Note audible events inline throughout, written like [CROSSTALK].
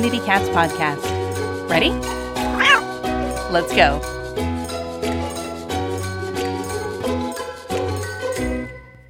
Community Cats podcast. Ready? Let's go.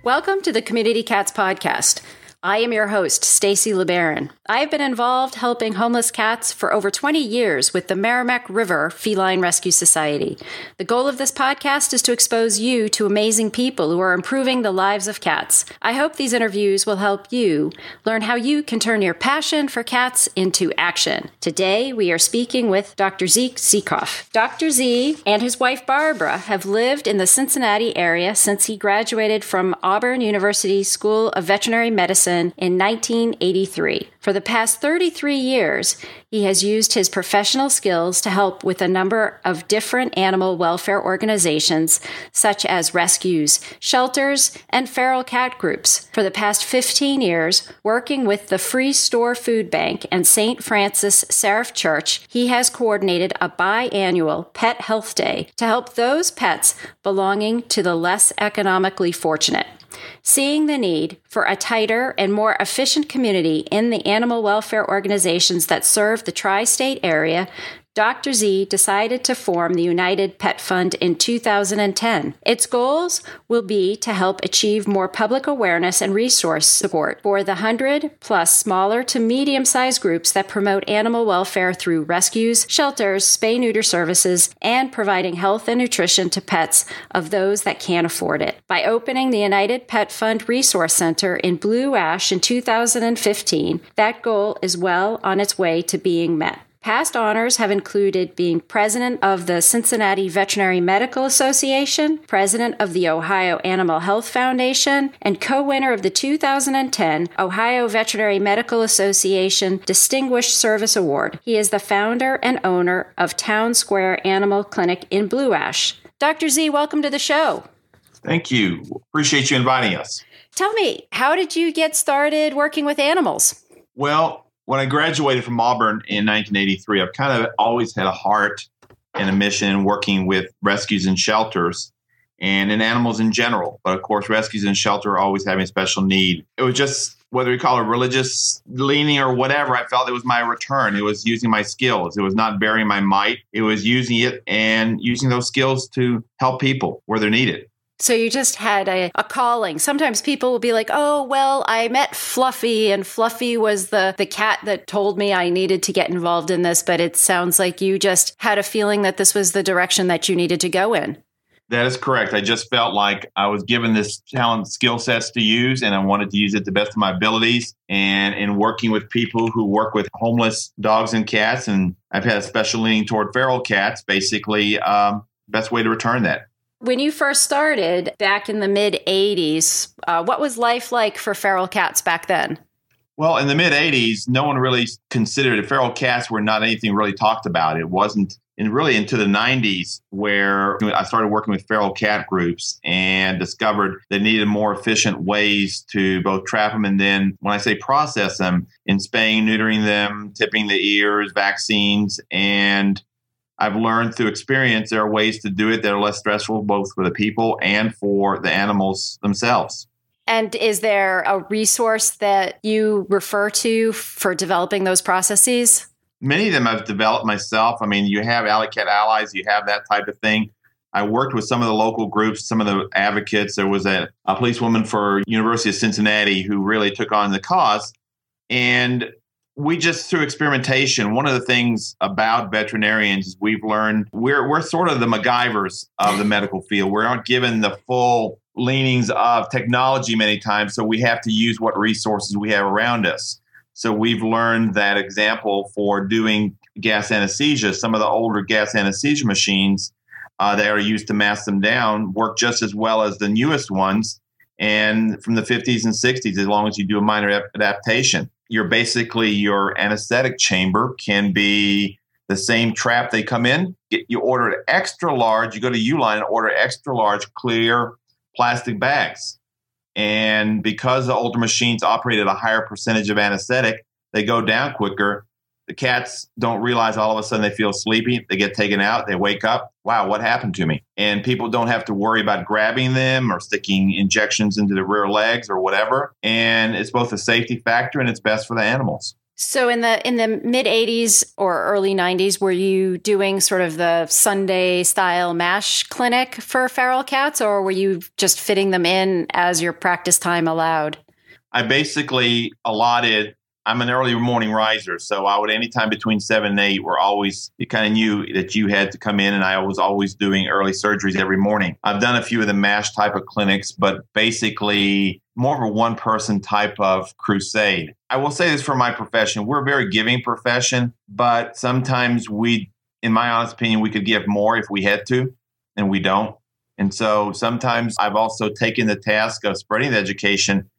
Welcome to the Community Cats podcast. I am your host, Stacy LeBaron. I have been involved helping homeless cats for over 20 years with the Merrimack River Feline Rescue Society. The goal of this podcast is to expose you to amazing people who are improving the lives of cats. I hope these interviews will help you learn how you can turn your passion for cats into action. Today, we are speaking with Dr. Zeke Zekoff. Dr. Z and his wife Barbara have lived in the Cincinnati area since he graduated from Auburn University School of Veterinary Medicine in 1983. For the past 33 years, he has used his professional skills to help with a number of different animal welfare organizations, such as rescues, shelters, and feral cat groups. For the past 15 years, working with the Free Store Food Bank and St. Francis Seraph Church, he has coordinated a biannual Pet Health Day to help those pets belonging to the less economically fortunate. Seeing the need for a tighter and more efficient community in the animal welfare organizations that serve the tri state area, Dr. Z decided to form the United Pet Fund in 2010. Its goals will be to help achieve more public awareness and resource support for the 100 plus smaller to medium sized groups that promote animal welfare through rescues, shelters, spay neuter services, and providing health and nutrition to pets of those that can't afford it. By opening the United Pet Fund Resource Center in Blue Ash in 2015, that goal is well on its way to being met. Past honors have included being president of the Cincinnati Veterinary Medical Association, president of the Ohio Animal Health Foundation, and co winner of the 2010 Ohio Veterinary Medical Association Distinguished Service Award. He is the founder and owner of Town Square Animal Clinic in Blue Ash. Dr. Z, welcome to the show. Thank you. Appreciate you inviting us. Tell me, how did you get started working with animals? Well, when I graduated from Auburn in 1983, I've kind of always had a heart and a mission working with rescues and shelters and in animals in general. But of course, rescues and shelter are always having a special need. It was just whether you call it religious leaning or whatever, I felt it was my return. It was using my skills. It was not burying my might. It was using it and using those skills to help people where they're needed. So you just had a, a calling. Sometimes people will be like, oh, well, I met Fluffy, and Fluffy was the, the cat that told me I needed to get involved in this. But it sounds like you just had a feeling that this was the direction that you needed to go in. That is correct. I just felt like I was given this talent skill sets to use, and I wanted to use it the best of my abilities. And in working with people who work with homeless dogs and cats, and I've had a special leaning toward feral cats, basically, um, best way to return that. When you first started back in the mid 80s, uh, what was life like for feral cats back then? Well, in the mid 80s, no one really considered it. Feral cats were not anything really talked about. It wasn't and really into the 90s where I started working with feral cat groups and discovered they needed more efficient ways to both trap them and then when I say process them in spaying, neutering them, tipping the ears, vaccines, and I've learned through experience there are ways to do it that are less stressful both for the people and for the animals themselves. And is there a resource that you refer to for developing those processes? Many of them I've developed myself. I mean, you have Alley Cat Allies, you have that type of thing. I worked with some of the local groups, some of the advocates. There was a, a policewoman for University of Cincinnati who really took on the cause. And we just through experimentation one of the things about veterinarians is we've learned we're we're sort of the MacGyvers of the medical field. We aren't given the full leanings of technology many times, so we have to use what resources we have around us. So we've learned that example for doing gas anesthesia. Some of the older gas anesthesia machines uh, that are used to mask them down work just as well as the newest ones, and from the 50s and 60s, as long as you do a minor adaptation you're basically your anesthetic chamber can be the same trap they come in. You order it extra large. You go to Uline and order extra large clear plastic bags. And because the older machines operate at a higher percentage of anesthetic, they go down quicker the cats don't realize all of a sudden they feel sleepy. They get taken out. They wake up. Wow, what happened to me? And people don't have to worry about grabbing them or sticking injections into the rear legs or whatever. And it's both a safety factor and it's best for the animals. So in the in the mid 80s or early 90s were you doing sort of the Sunday style mash clinic for feral cats or were you just fitting them in as your practice time allowed? I basically allotted I'm an early morning riser, so I would anytime between seven and eight. We're always you kind of knew that you had to come in, and I was always doing early surgeries every morning. I've done a few of the mash type of clinics, but basically more of a one person type of crusade. I will say this for my profession: we're a very giving profession, but sometimes we, in my honest opinion, we could give more if we had to, and we don't. And so sometimes I've also taken the task of spreading the education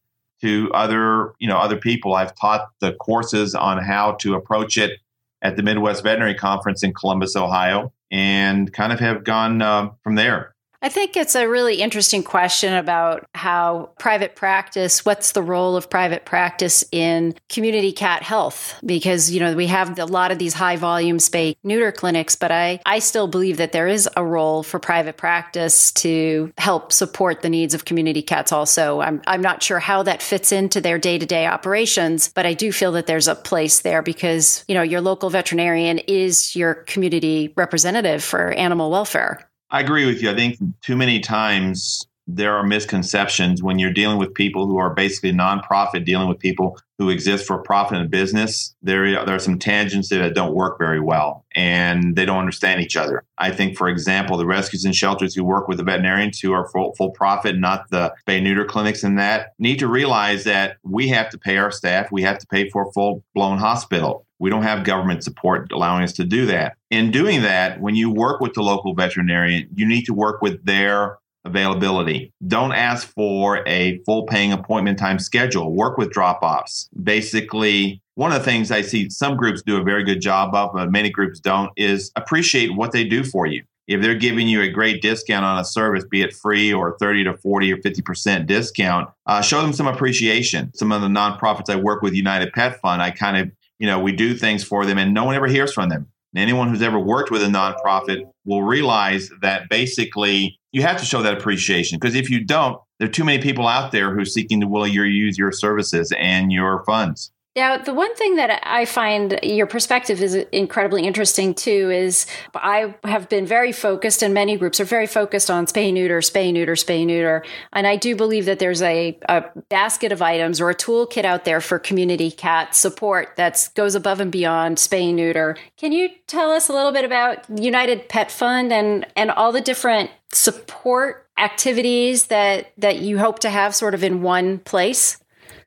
to other you know other people. I've taught the courses on how to approach it at the Midwest Veterinary Conference in Columbus, Ohio, and kind of have gone uh, from there. I think it's a really interesting question about how private practice, what's the role of private practice in community cat health? Because, you know, we have a lot of these high volume spay neuter clinics, but I, I still believe that there is a role for private practice to help support the needs of community cats also. I'm, I'm not sure how that fits into their day to day operations, but I do feel that there's a place there because, you know, your local veterinarian is your community representative for animal welfare. I agree with you. I think too many times there are misconceptions when you're dealing with people who are basically nonprofit, dealing with people who exist for profit and business. There, there are some tangents that don't work very well and they don't understand each other. I think, for example, the rescues and shelters who work with the veterinarians who are full, full profit, not the spay neuter clinics and that, need to realize that we have to pay our staff, we have to pay for a full blown hospital. We don't have government support allowing us to do that. In doing that, when you work with the local veterinarian, you need to work with their availability. Don't ask for a full paying appointment time schedule. Work with drop offs. Basically, one of the things I see some groups do a very good job of, but many groups don't, is appreciate what they do for you. If they're giving you a great discount on a service, be it free or 30 to 40 or 50% discount, uh, show them some appreciation. Some of the nonprofits I work with, United Pet Fund, I kind of you know, we do things for them and no one ever hears from them. anyone who's ever worked with a nonprofit will realize that basically you have to show that appreciation because if you don't, there are too many people out there who are seeking to will you use your services and your funds. Now, the one thing that I find your perspective is incredibly interesting too is I have been very focused, and many groups are very focused on spay neuter, spay neuter, spay neuter. And I do believe that there's a, a basket of items or a toolkit out there for community cat support that goes above and beyond spay neuter. Can you tell us a little bit about United Pet Fund and, and all the different support activities that, that you hope to have sort of in one place?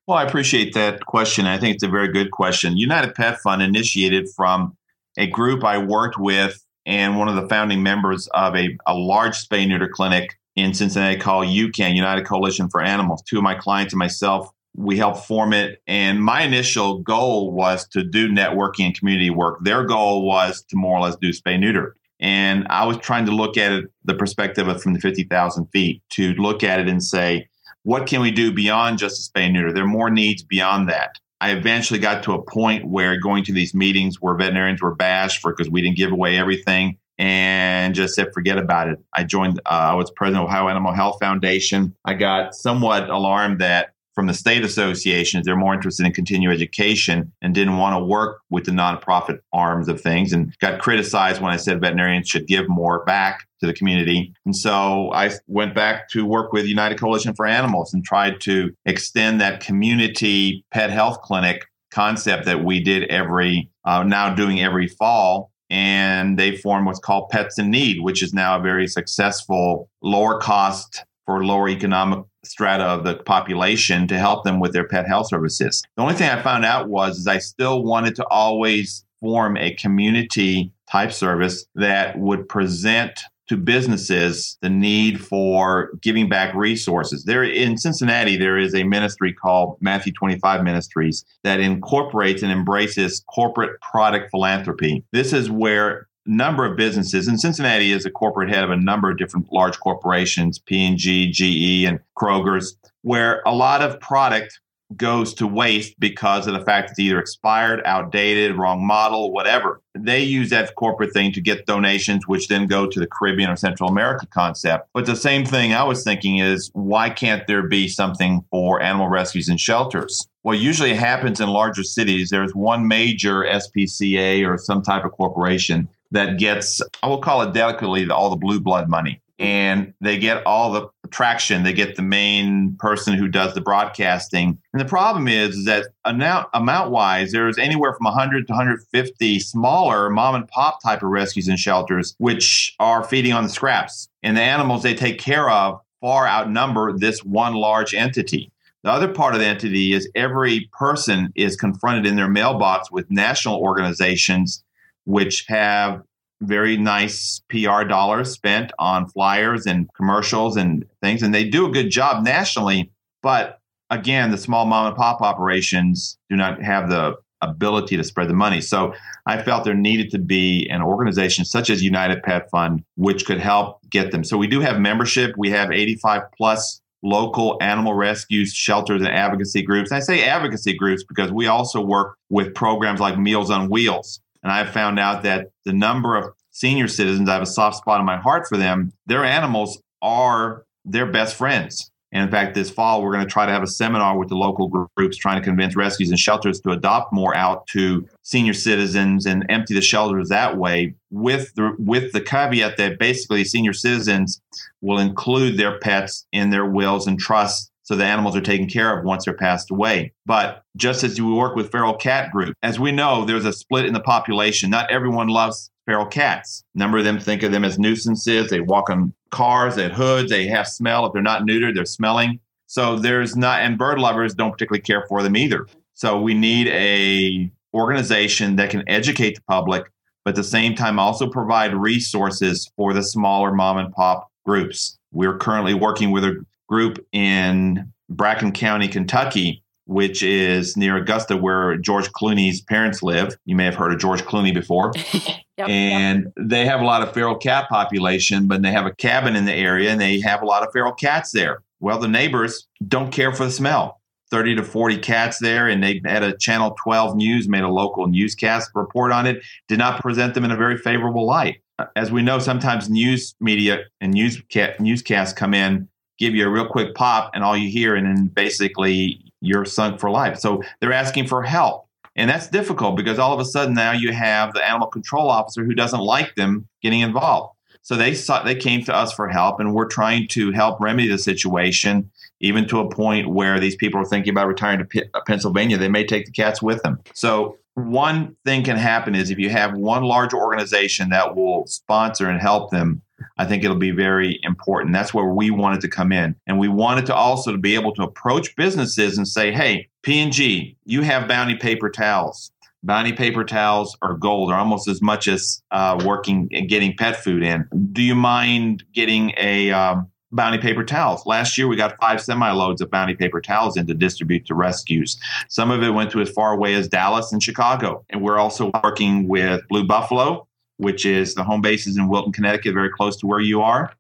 Well, I appreciate that question. I think it's a very good question. United Pet Fund initiated from a group I worked with and one of the founding members of a, a large spay neuter clinic in Cincinnati called UCAN, United Coalition for Animals. Two of my clients and myself, we helped form it. And my initial goal was to do networking and community work. Their goal was to more or less do spay neuter. And I was trying to look at it the perspective of from the 50,000 feet to look at it and say, what can we do beyond just a spay neuter? There are more needs beyond that. I eventually got to a point where going to these meetings where veterinarians were bashed for because we didn't give away everything and just said forget about it. I joined. Uh, I was president of Ohio Animal Health Foundation. I got somewhat alarmed that from the state associations, they're more interested in continuing education and didn't want to work with the nonprofit arms of things and got criticized when I said veterinarians should give more back to the community. And so I went back to work with United Coalition for Animals and tried to extend that community pet health clinic concept that we did every, uh, now doing every fall and they formed what's called Pets in Need, which is now a very successful lower cost for lower economic strata of the population to help them with their pet health services. The only thing I found out was is I still wanted to always form a community type service that would present to businesses the need for giving back resources. There in Cincinnati, there is a ministry called Matthew 25 Ministries that incorporates and embraces corporate product philanthropy. This is where number of businesses and cincinnati is a corporate head of a number of different large corporations p&g ge and kroger's where a lot of product goes to waste because of the fact it's either expired, outdated, wrong model, whatever. They use that corporate thing to get donations, which then go to the Caribbean or Central America concept. But the same thing I was thinking is why can't there be something for animal rescues and shelters? Well, usually happens in larger cities. There's one major SPCA or some type of corporation that gets, I will call it delicately, all the blue blood money and they get all the traction. They get the main person who does the broadcasting. And the problem is, that amount, amount wise, there's anywhere from 100 to 150 smaller mom and pop type of rescues and shelters, which are feeding on the scraps. And the animals they take care of far outnumber this one large entity. The other part of the entity is every person is confronted in their mailbox with national organizations which have very nice PR dollars spent on flyers and commercials and things, and they do a good job nationally. But again, the small mom and pop operations do not have the ability to spread the money. So I felt there needed to be an organization such as United Pet Fund, which could help get them. So we do have membership. We have 85 plus local animal rescues, shelters, and advocacy groups. And I say advocacy groups because we also work with programs like Meals on Wheels and I've found out that the number of senior citizens, I have a soft spot in my heart for them, their animals are their best friends. And in fact, this fall, we're going to try to have a seminar with the local groups trying to convince rescues and shelters to adopt more out to senior citizens and empty the shelters that way with the, with the caveat that basically senior citizens will include their pets in their wills and trusts so the animals are taken care of once they're passed away. But just as you work with feral cat group, as we know, there's a split in the population. Not everyone loves feral cats. A number of them think of them as nuisances. They walk on cars, they hoods, they have smell. If they're not neutered, they're smelling. So there's not, and bird lovers don't particularly care for them either. So we need a organization that can educate the public, but at the same time also provide resources for the smaller mom and pop groups. We're currently working with a group in Bracken County, Kentucky, which is near Augusta, where George Clooney's parents live. You may have heard of George Clooney before. [LAUGHS] yep, and yep. they have a lot of feral cat population, but they have a cabin in the area and they have a lot of feral cats there. Well, the neighbors don't care for the smell. 30 to 40 cats there, and they had a Channel 12 News made a local newscast report on it, did not present them in a very favorable light. As we know, sometimes news media and news newscasts come in give you a real quick pop and all you hear and then basically you're sunk for life. So they're asking for help. And that's difficult because all of a sudden now you have the animal control officer who doesn't like them getting involved. So they saw, they came to us for help and we're trying to help remedy the situation even to a point where these people are thinking about retiring to P- uh, pennsylvania. They may take the cats with them. So one thing can happen is if you have one large organization that will sponsor and help them I think it'll be very important. That's where we wanted to come in. And we wanted to also to be able to approach businesses and say, hey, P&G, you have Bounty paper towels. Bounty paper towels are gold, or almost as much as uh, working and getting pet food in. Do you mind getting a um, Bounty paper towels? Last year, we got five semi loads of Bounty paper towels in to distribute to rescues. Some of it went to as far away as Dallas and Chicago. And we're also working with Blue Buffalo which is the home base is in Wilton, Connecticut, very close to where you are.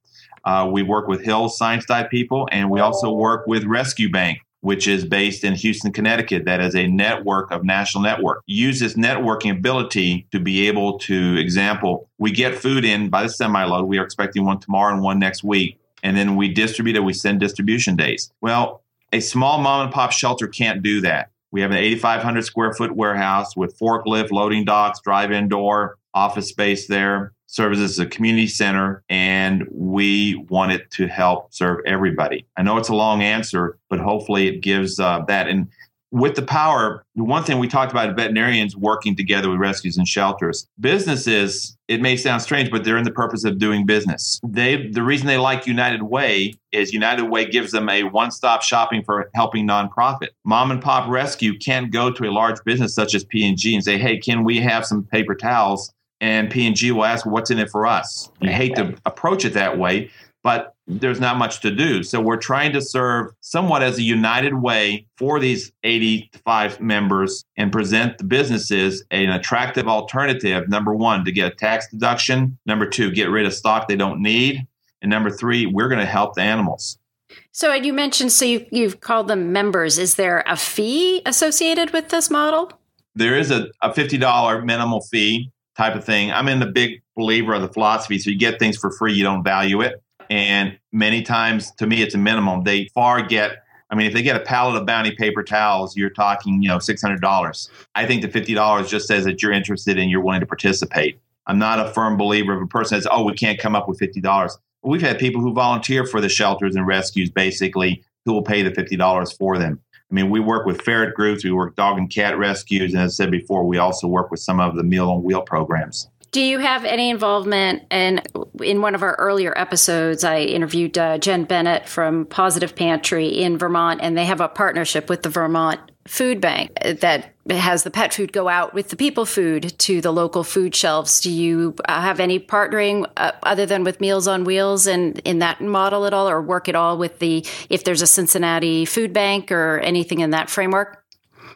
Uh, we work with Hills Science Diet people, and we also work with Rescue Bank, which is based in Houston, Connecticut. That is a network of national network. Use this networking ability to be able to, example, we get food in by the semi load. We are expecting one tomorrow and one next week, and then we distribute it. We send distribution days. Well, a small mom and pop shelter can't do that. We have an 8,500 square foot warehouse with forklift, loading docks, drive-in door, office space there, serves as a community center, and we want it to help serve everybody. I know it's a long answer, but hopefully it gives uh, that. And with the power, the one thing we talked about veterinarians working together with rescues and shelters. Businesses, it may sound strange, but they're in the purpose of doing business. They the reason they like United Way is United Way gives them a one-stop shopping for helping nonprofit. Mom and pop rescue can't go to a large business such as P&G and say, "Hey, can we have some paper towels?" And P&G will ask, "What's in it for us?" You hate to approach it that way, but there's not much to do. So we're trying to serve somewhat as a united way for these 85 members and present the businesses an attractive alternative. Number one, to get a tax deduction. Number two, get rid of stock they don't need. And number three, we're going to help the animals. So you mentioned, so you, you've called them members. Is there a fee associated with this model? There is a, a $50 minimal fee type of thing. I'm in the big believer of the philosophy. So you get things for free, you don't value it. And many times, to me, it's a minimum. They far get I mean, if they get a pallet of Bounty paper towels, you're talking, you know, six hundred dollars. I think the fifty dollars just says that you're interested and you're willing to participate. I'm not a firm believer of a person says, "Oh, we can't come up with fifty dollars." We've had people who volunteer for the shelters and rescues, basically, who will pay the fifty dollars for them. I mean, we work with ferret groups, we work dog and cat rescues, and as I said before, we also work with some of the Meal on Wheel programs. Do you have any involvement in in one of our earlier episodes? I interviewed uh, Jen Bennett from Positive Pantry in Vermont, and they have a partnership with the Vermont Food Bank that has the pet food go out with the people food to the local food shelves. Do you uh, have any partnering uh, other than with Meals on Wheels and in that model at all, or work at all with the if there's a Cincinnati food bank or anything in that framework?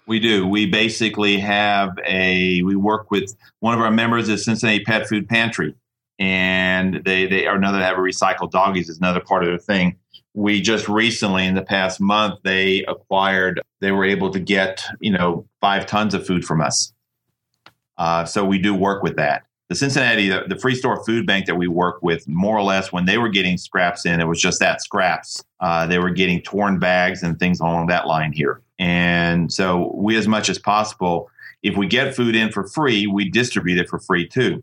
We do. We basically have a. We work with one of our members is Cincinnati Pet Food Pantry, and they they are another have a recycled doggies is another part of their thing. We just recently, in the past month, they acquired. They were able to get you know five tons of food from us. Uh, so we do work with that. The Cincinnati, the, the Free Store Food Bank that we work with, more or less, when they were getting scraps in, it was just that scraps. Uh, they were getting torn bags and things along that line here. And so we, as much as possible, if we get food in for free, we distribute it for free too.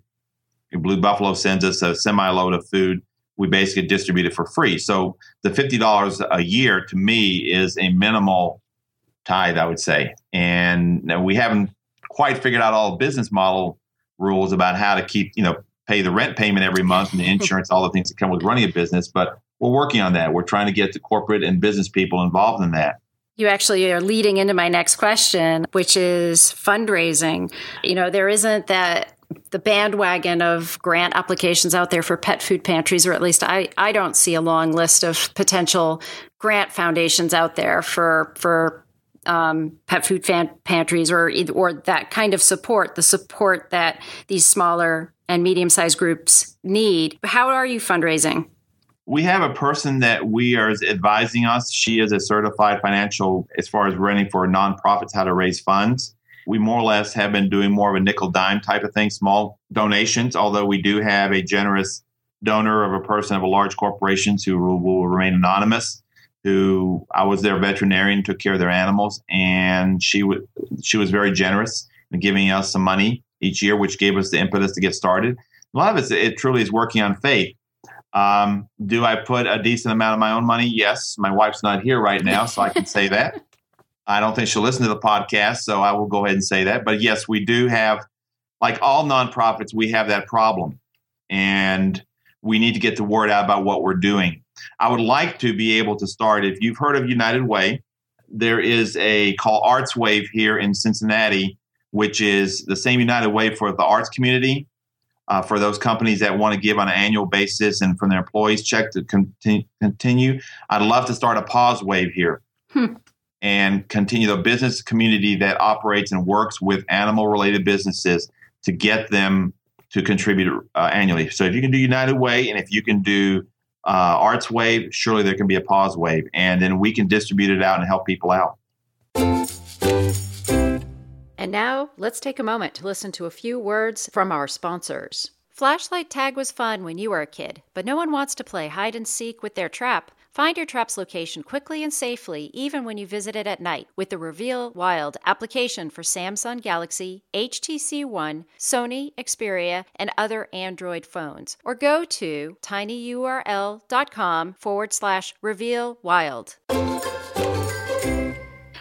Blue Buffalo sends us a semi load of food. We basically distribute it for free. So the $50 a year to me is a minimal tithe, I would say. And we haven't quite figured out all the business model rules about how to keep, you know, pay the rent payment every month and the insurance, all the things that come with running a business. But we're working on that. We're trying to get the corporate and business people involved in that. You actually are leading into my next question, which is fundraising. You know, there isn't that the bandwagon of grant applications out there for pet food pantries, or at least I, I don't see a long list of potential grant foundations out there for for um, pet food fan- pantries or or that kind of support, the support that these smaller and medium sized groups need. How are you fundraising? we have a person that we are advising us. She is a certified financial as far as running for nonprofits how to raise funds. We more or less have been doing more of a nickel dime type of thing, small donations, although we do have a generous donor of a person of a large corporation who will, remain anonymous who I was their veterinarian, took care of their animals, and she w- she was very generous in giving us some money each year, which gave us the impetus to get started. A lot of it, it truly is working on faith. Um, do I put a decent amount of my own money? Yes. My wife's not here right now, so I can say that. I don't think she'll listen to the podcast, so I will go ahead and say that. But yes, we do have, like all nonprofits, we have that problem. And we need to get the word out about what we're doing. I would like to be able to start, if you've heard of United Way, there is a call Arts Wave here in Cincinnati, which is the same United Way for the arts community uh, for those companies that want to give on an annual basis and from their employees check to continue. I'd love to start a pause wave here hmm. And continue the business community that operates and works with animal related businesses to get them to contribute uh, annually. So if you can do United Way and if you can do uh, Arts Wave, surely there can be a pause wave, and then we can distribute it out and help people out. And now let's take a moment to listen to a few words from our sponsors. Flashlight tag was fun when you were a kid, but no one wants to play hide and seek with their trap. Find your trap's location quickly and safely, even when you visit it at night, with the Reveal Wild application for Samsung Galaxy, HTC One, Sony, Xperia, and other Android phones. Or go to tinyurl.com forward slash reveal wild.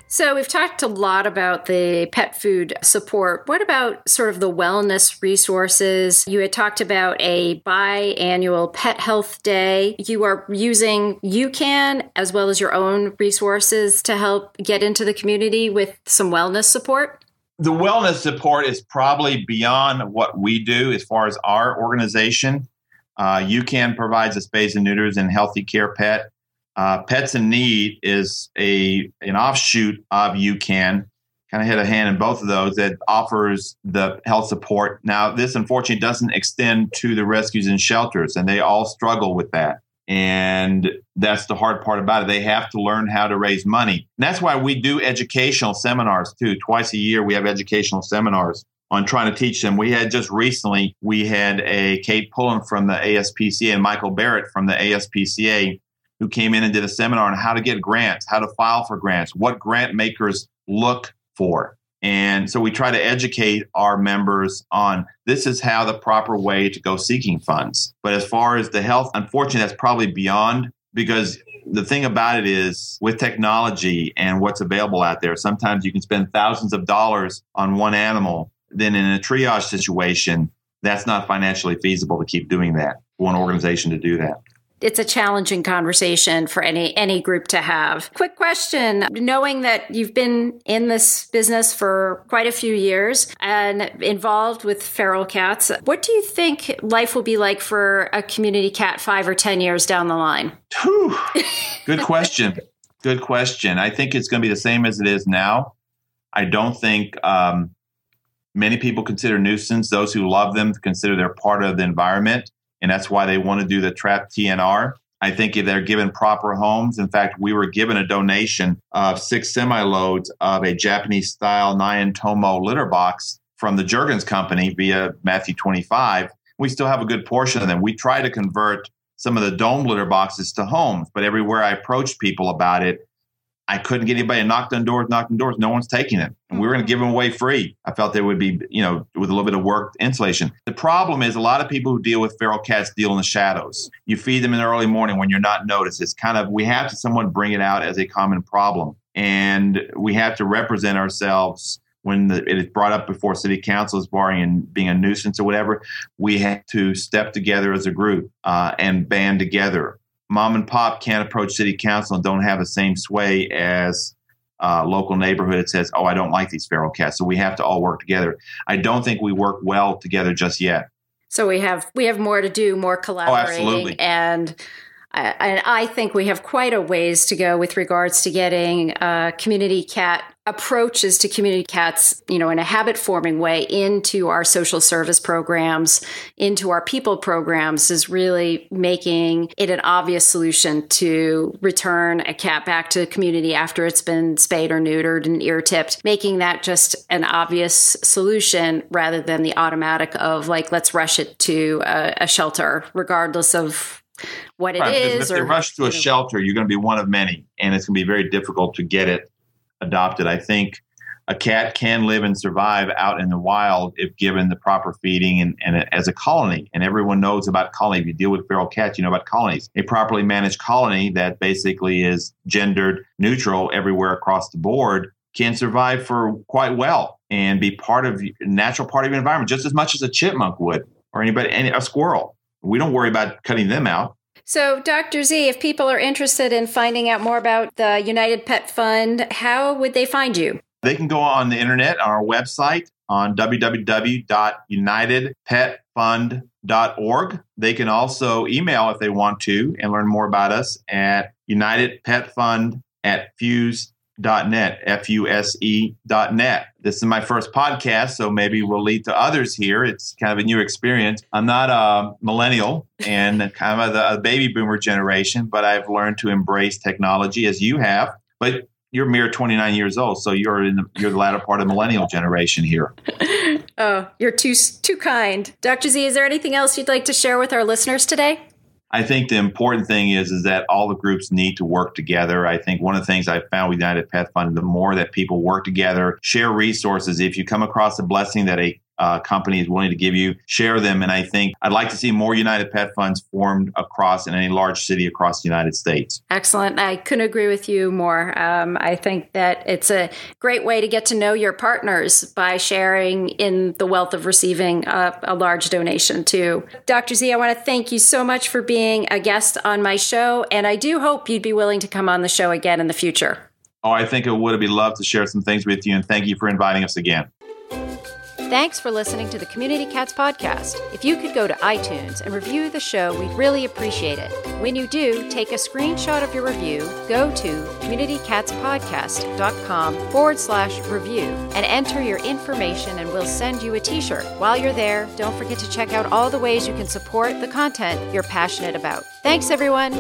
So, we've talked a lot about the pet food support. What about sort of the wellness resources? You had talked about a biannual pet health day. You are using UCAN as well as your own resources to help get into the community with some wellness support? The wellness support is probably beyond what we do as far as our organization. Uh, UCAN provides a space and neuters and healthy care pet. Uh, Pets in Need is a an offshoot of UCAN, kind of hit a hand in both of those that offers the health support. Now, this unfortunately doesn't extend to the rescues and shelters, and they all struggle with that. And that's the hard part about it. They have to learn how to raise money. And that's why we do educational seminars too. Twice a year, we have educational seminars on trying to teach them. We had just recently, we had a Kate Pullen from the ASPCA and Michael Barrett from the ASPCA who came in and did a seminar on how to get grants, how to file for grants, what grant makers look for. And so we try to educate our members on this is how the proper way to go seeking funds. But as far as the health, unfortunately, that's probably beyond because the thing about it is with technology and what's available out there, sometimes you can spend thousands of dollars on one animal. Then in a triage situation, that's not financially feasible to keep doing that, one organization to do that it's a challenging conversation for any any group to have. Quick question, knowing that you've been in this business for quite a few years and involved with feral cats, what do you think life will be like for a community cat 5 or 10 years down the line? Whew. [LAUGHS] Good question. Good question. I think it's going to be the same as it is now. I don't think um, many people consider nuisance. Those who love them consider they're part of the environment and that's why they want to do the trap TNR. I think if they're given proper homes, in fact, we were given a donation of six semi loads of a Japanese style Nyan Tomo litter box from the Jergens company via Matthew 25. We still have a good portion of them. We try to convert some of the dome litter boxes to homes, but everywhere I approached people about it, I couldn't get anybody. knocked on doors, knocked on doors. No one's taking it. And we were going to give them away free. I felt there would be, you know, with a little bit of work insulation. The problem is a lot of people who deal with feral cats deal in the shadows. You feed them in the early morning when you're not noticed. It's kind of, we have to someone bring it out as a common problem. And we have to represent ourselves when the, it is brought up before city council as barring and being a nuisance or whatever. We have to step together as a group uh, and band together mom and pop can't approach city council and don't have the same sway as uh, local neighborhood that says, "Oh, I don't like these feral cats." So we have to all work together. I don't think we work well together just yet. So we have we have more to do, more oh, collaborating, oh, and and I think we have quite a ways to go with regards to getting uh, community cat approaches to community cats, you know, in a habit forming way into our social service programs, into our people programs is really making it an obvious solution to return a cat back to the community after it's been spayed or neutered and ear tipped, making that just an obvious solution rather than the automatic of like, let's rush it to a, a shelter, regardless of what it right, is. If they rush to a know. shelter, you're going to be one of many, and it's going to be very difficult to get it adopted. I think a cat can live and survive out in the wild if given the proper feeding and, and as a colony. And everyone knows about colony. If you deal with feral cats, you know about colonies. A properly managed colony that basically is gendered neutral everywhere across the board can survive for quite well and be part of natural part of your environment just as much as a chipmunk would or anybody any, a squirrel. We don't worry about cutting them out. So, Dr. Z, if people are interested in finding out more about the United Pet Fund, how would they find you? They can go on the internet, on our website, on www.unitedpetfund.org. They can also email if they want to and learn more about us at unitedpetfund at fuse net f-u-s-e dot net. This is my first podcast so maybe we'll lead to others here. It's kind of a new experience. I'm not a millennial and [LAUGHS] kind of a, baby boomer generation but i've learned to embrace technology as you have. But you're mere 29 years old so you're in the, you're the latter part of millennial generation here. [LAUGHS] Oh you're too too kind. Dr z is there anything else you'd like to share with our listeners today I think the important thing is is that all the groups need to work together. I think one of the things I found with United Pet Fund, the more that people work together, share resources. If you come across a blessing that a uh, company is willing to give you, share them. And I think I'd like to see more United Pet Funds formed across in any large city across the United States. Excellent. I couldn't agree with you more. Um, I think that it's a great way to get to know your partners by sharing in the wealth of receiving a, a large donation too. Dr. Z, I want to thank you so much for being a guest on my show. And I do hope you'd be willing to come on the show again in the future. Oh, I think it would be love to share some things with you. And thank you for inviting us again. Thanks for listening to the Community Cats podcast. If you could go to iTunes and review the show, we'd really appreciate it. When you do, take a screenshot of your review, go to communitycatspodcast.com forward slash review and enter your information, and we'll send you a t shirt. While you're there, don't forget to check out all the ways you can support the content you're passionate about. Thanks, everyone.